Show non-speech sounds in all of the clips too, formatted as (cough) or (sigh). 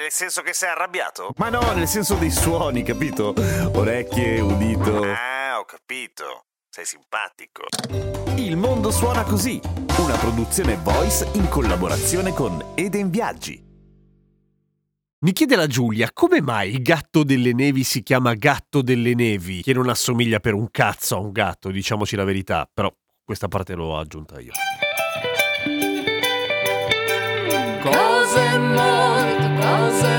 Nel senso che sei arrabbiato? Ma no, nel senso dei suoni, capito? Orecchie, udito. Ah, ho capito. Sei simpatico. Il mondo suona così, una produzione voice in collaborazione con Eden Viaggi. Mi chiede la Giulia, come mai il gatto delle nevi si chiama gatto delle nevi, che non assomiglia per un cazzo a un gatto, diciamoci la verità, però questa parte l'ho aggiunta io. Cose molto, cose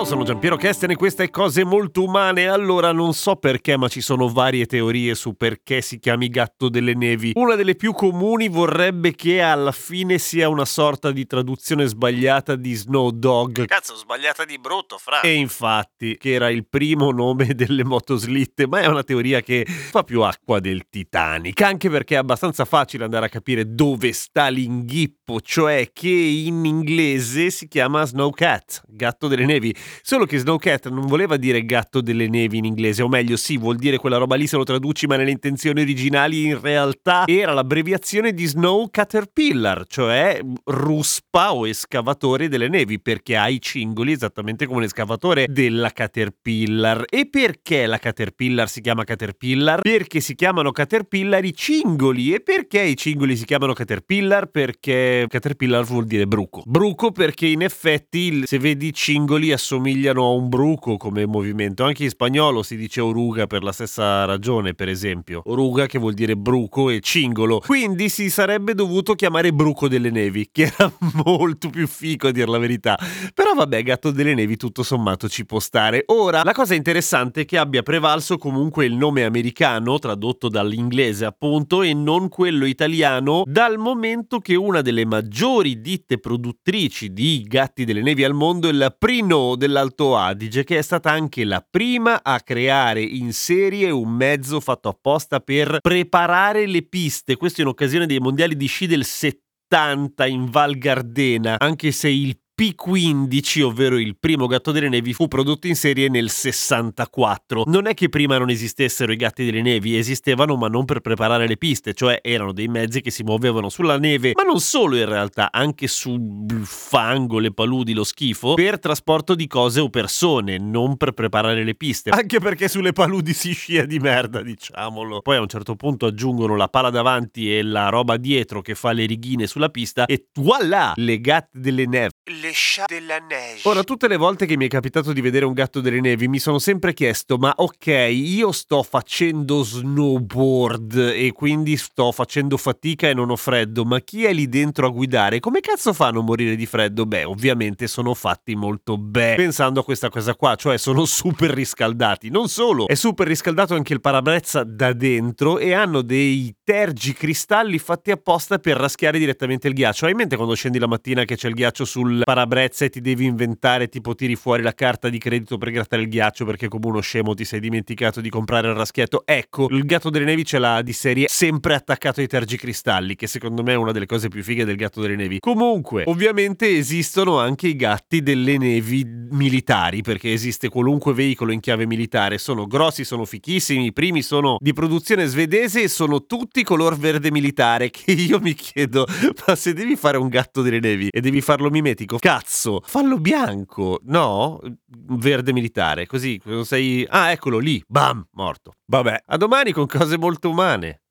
Ciao, sono Giampiero Kesten e queste cose molto umane. Allora, non so perché, ma ci sono varie teorie su perché si chiami gatto delle nevi. Una delle più comuni vorrebbe che alla fine sia una sorta di traduzione sbagliata di Snow Dog. Cazzo, sbagliata di brutto, fra. E infatti, che era il primo nome (laughs) delle motoslitte, ma è una teoria che fa più acqua del Titanic, anche perché è abbastanza facile andare a capire dove sta l'inghippo, cioè che in inglese si chiama Snowcat, gatto delle nevi. Solo che Snowcat non voleva dire gatto delle nevi in inglese, o meglio, sì, vuol dire quella roba lì se lo traduci, ma nelle intenzioni originali in realtà era l'abbreviazione di Snow Caterpillar, cioè ruspa o escavatore delle nevi, perché ha i cingoli esattamente come l'escavatore della Caterpillar. E perché la Caterpillar si chiama Caterpillar? Perché si chiamano Caterpillar i cingoli. E perché i cingoli si chiamano Caterpillar? Perché Caterpillar vuol dire bruco. Bruco perché in effetti se vedi i cingoli assomigliano a un bruco come movimento. Anche in spagnolo si dice oruga per la stessa ragione, per esempio. Oruga che vuol dire bruco e cingolo. Quindi si sarebbe dovuto chiamare bruco delle nevi, (laughs) che era molto più fico a dir la verità. Però vabbè, gatto delle nevi tutto sommato ci può stare. Ora, la cosa interessante è che abbia prevalso comunque il nome americano, tradotto dall'inglese appunto, e non quello italiano, dal momento che una delle maggiori ditte produttrici di gatti delle nevi al mondo è la Prino dell'Alto Adige, che è stata anche la prima a creare in serie un mezzo fatto apposta per preparare le piste. Questo in occasione dei mondiali di sci del 70 in Val Gardena, anche se il P15, ovvero il primo gatto delle nevi, fu prodotto in serie nel 64. Non è che prima non esistessero i gatti delle nevi, esistevano ma non per preparare le piste, cioè erano dei mezzi che si muovevano sulla neve, ma non solo in realtà, anche sul fango, le paludi, lo schifo, per trasporto di cose o persone, non per preparare le piste. Anche perché sulle paludi si scia di merda, diciamolo. Poi a un certo punto aggiungono la pala davanti e la roba dietro che fa le righine sulla pista e voilà, le gatte delle neve. Le scia della neige. Ora, tutte le volte che mi è capitato di vedere un gatto delle nevi, mi sono sempre chiesto: ma ok, io sto facendo snowboard e quindi sto facendo fatica e non ho freddo, ma chi è lì dentro a guidare? Come cazzo fa a non morire di freddo? Beh, ovviamente sono fatti molto bene. Pensando a questa cosa qua, cioè sono (laughs) super riscaldati. Non solo, è super riscaldato anche il parabrezza da dentro e hanno dei tergicristalli fatti apposta per raschiare direttamente il ghiaccio. Hai in mente quando scendi la mattina che c'è il ghiaccio sul parabrezza e ti devi inventare, tipo tiri fuori la carta di credito per grattare il ghiaccio perché come uno scemo ti sei dimenticato di comprare il raschietto. Ecco, il gatto delle nevi ce l'ha di serie sempre attaccato ai tergicristalli, che secondo me è una delle cose più fighe del gatto delle nevi. Comunque, ovviamente esistono anche i gatti delle nevi militari, perché esiste qualunque veicolo in chiave militare. Sono grossi, sono fichissimi, i primi sono di produzione svedese e sono tutti color verde militare, (laughs) che io mi chiedo, ma se devi fare un gatto delle nevi e devi farlo mimetico, cazzo, fallo bianco, no? Verde militare, così sei... Ah, eccolo lì, bam, morto. Vabbè, a domani con cose molto umane.